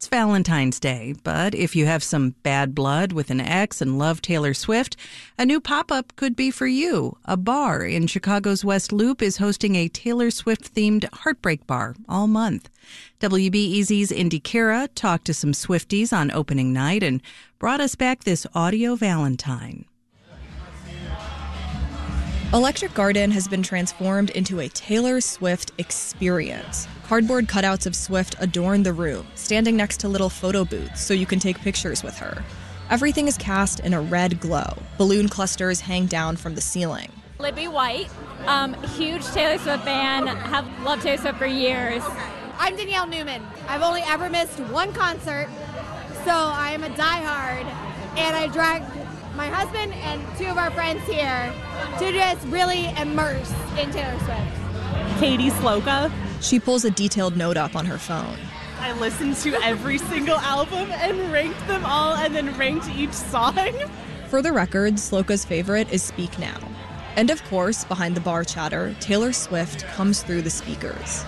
It's Valentine's Day, but if you have some bad blood with an ex and love Taylor Swift, a new pop up could be for you. A bar in Chicago's West Loop is hosting a Taylor Swift themed heartbreak bar all month. WBEZ's Indy Khera talked to some Swifties on opening night and brought us back this audio Valentine. Electric Garden has been transformed into a Taylor Swift experience. Cardboard cutouts of Swift adorn the room, standing next to little photo booths so you can take pictures with her. Everything is cast in a red glow. Balloon clusters hang down from the ceiling. Libby White, um, huge Taylor Swift fan, have loved Taylor Swift for years. I'm Danielle Newman. I've only ever missed one concert, so I am a diehard, and I dragged my husband and two of our friends here to just really immerse in Taylor Swift. Katie Sloka. She pulls a detailed note up on her phone. I listened to every single album and ranked them all and then ranked each song. For the record, Sloka's favorite is Speak Now. And of course, behind the bar chatter, Taylor Swift comes through the speakers.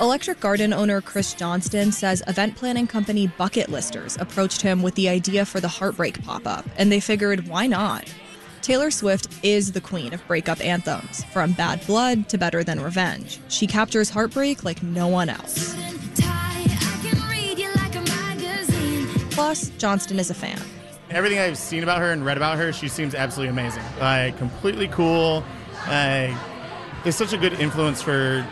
Electric Garden owner Chris Johnston says event planning company Bucket Listers approached him with the idea for the Heartbreak pop up, and they figured, why not? Taylor Swift is the queen of breakup anthems, from Bad Blood to Better Than Revenge. She captures heartbreak like no one else. Plus, Johnston is a fan. Everything I've seen about her and read about her, she seems absolutely amazing. Like, completely cool. Like, is such a good influence for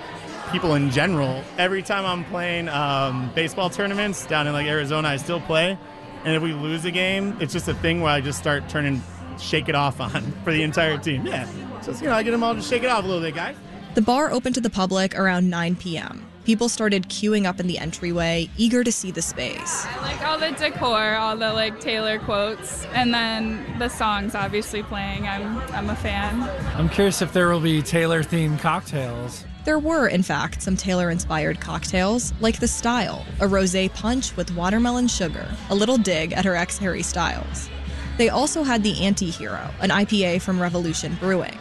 people in general. Every time I'm playing um, baseball tournaments down in like Arizona, I still play. And if we lose a game, it's just a thing where I just start turning, shake it off on for the entire team. Yeah, So, you know, I get them all to shake it off a little bit, guys. The bar opened to the public around 9 p.m. People started queuing up in the entryway, eager to see the space. I like all the decor, all the like Taylor quotes, and then the songs obviously playing. I'm I'm a fan. I'm curious if there will be Taylor themed cocktails. There were, in fact, some Taylor inspired cocktails, like the Style, a rose punch with watermelon sugar, a little dig at her ex Harry Styles. They also had the Anti Hero, an IPA from Revolution Brewing.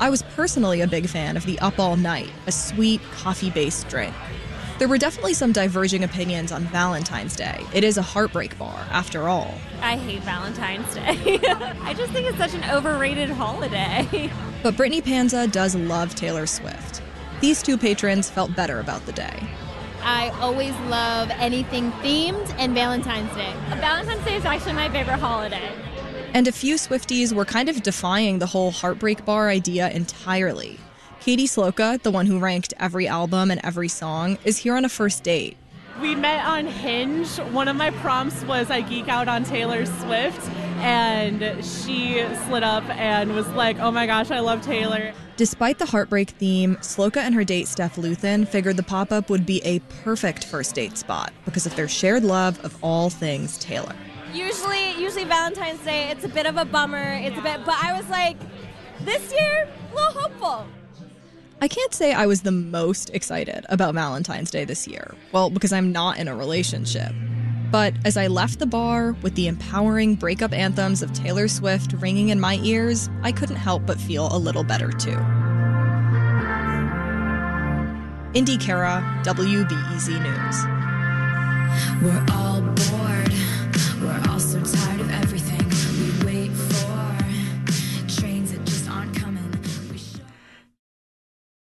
I was personally a big fan of the Up All Night, a sweet, coffee based drink. There were definitely some diverging opinions on Valentine's Day. It is a heartbreak bar, after all. I hate Valentine's Day. I just think it's such an overrated holiday. But Brittany Panza does love Taylor Swift. These two patrons felt better about the day. I always love anything themed and Valentine's Day. Valentine's Day is actually my favorite holiday. And a few Swifties were kind of defying the whole heartbreak bar idea entirely. Katie Sloka, the one who ranked every album and every song, is here on a first date. We met on Hinge. One of my prompts was I geek out on Taylor Swift, and she slid up and was like, Oh my gosh, I love Taylor. Despite the heartbreak theme, Sloka and her date Steph Luthen figured the pop up would be a perfect first date spot because of their shared love of all things Taylor. Usually, usually Valentine's Day, it's a bit of a bummer. It's a bit, but I was like, this year, a little hopeful. I can't say I was the most excited about Valentine's Day this year. Well, because I'm not in a relationship. But as I left the bar with the empowering breakup anthems of Taylor Swift ringing in my ears, I couldn't help but feel a little better too. Indy Khera, WBEZ News. We're all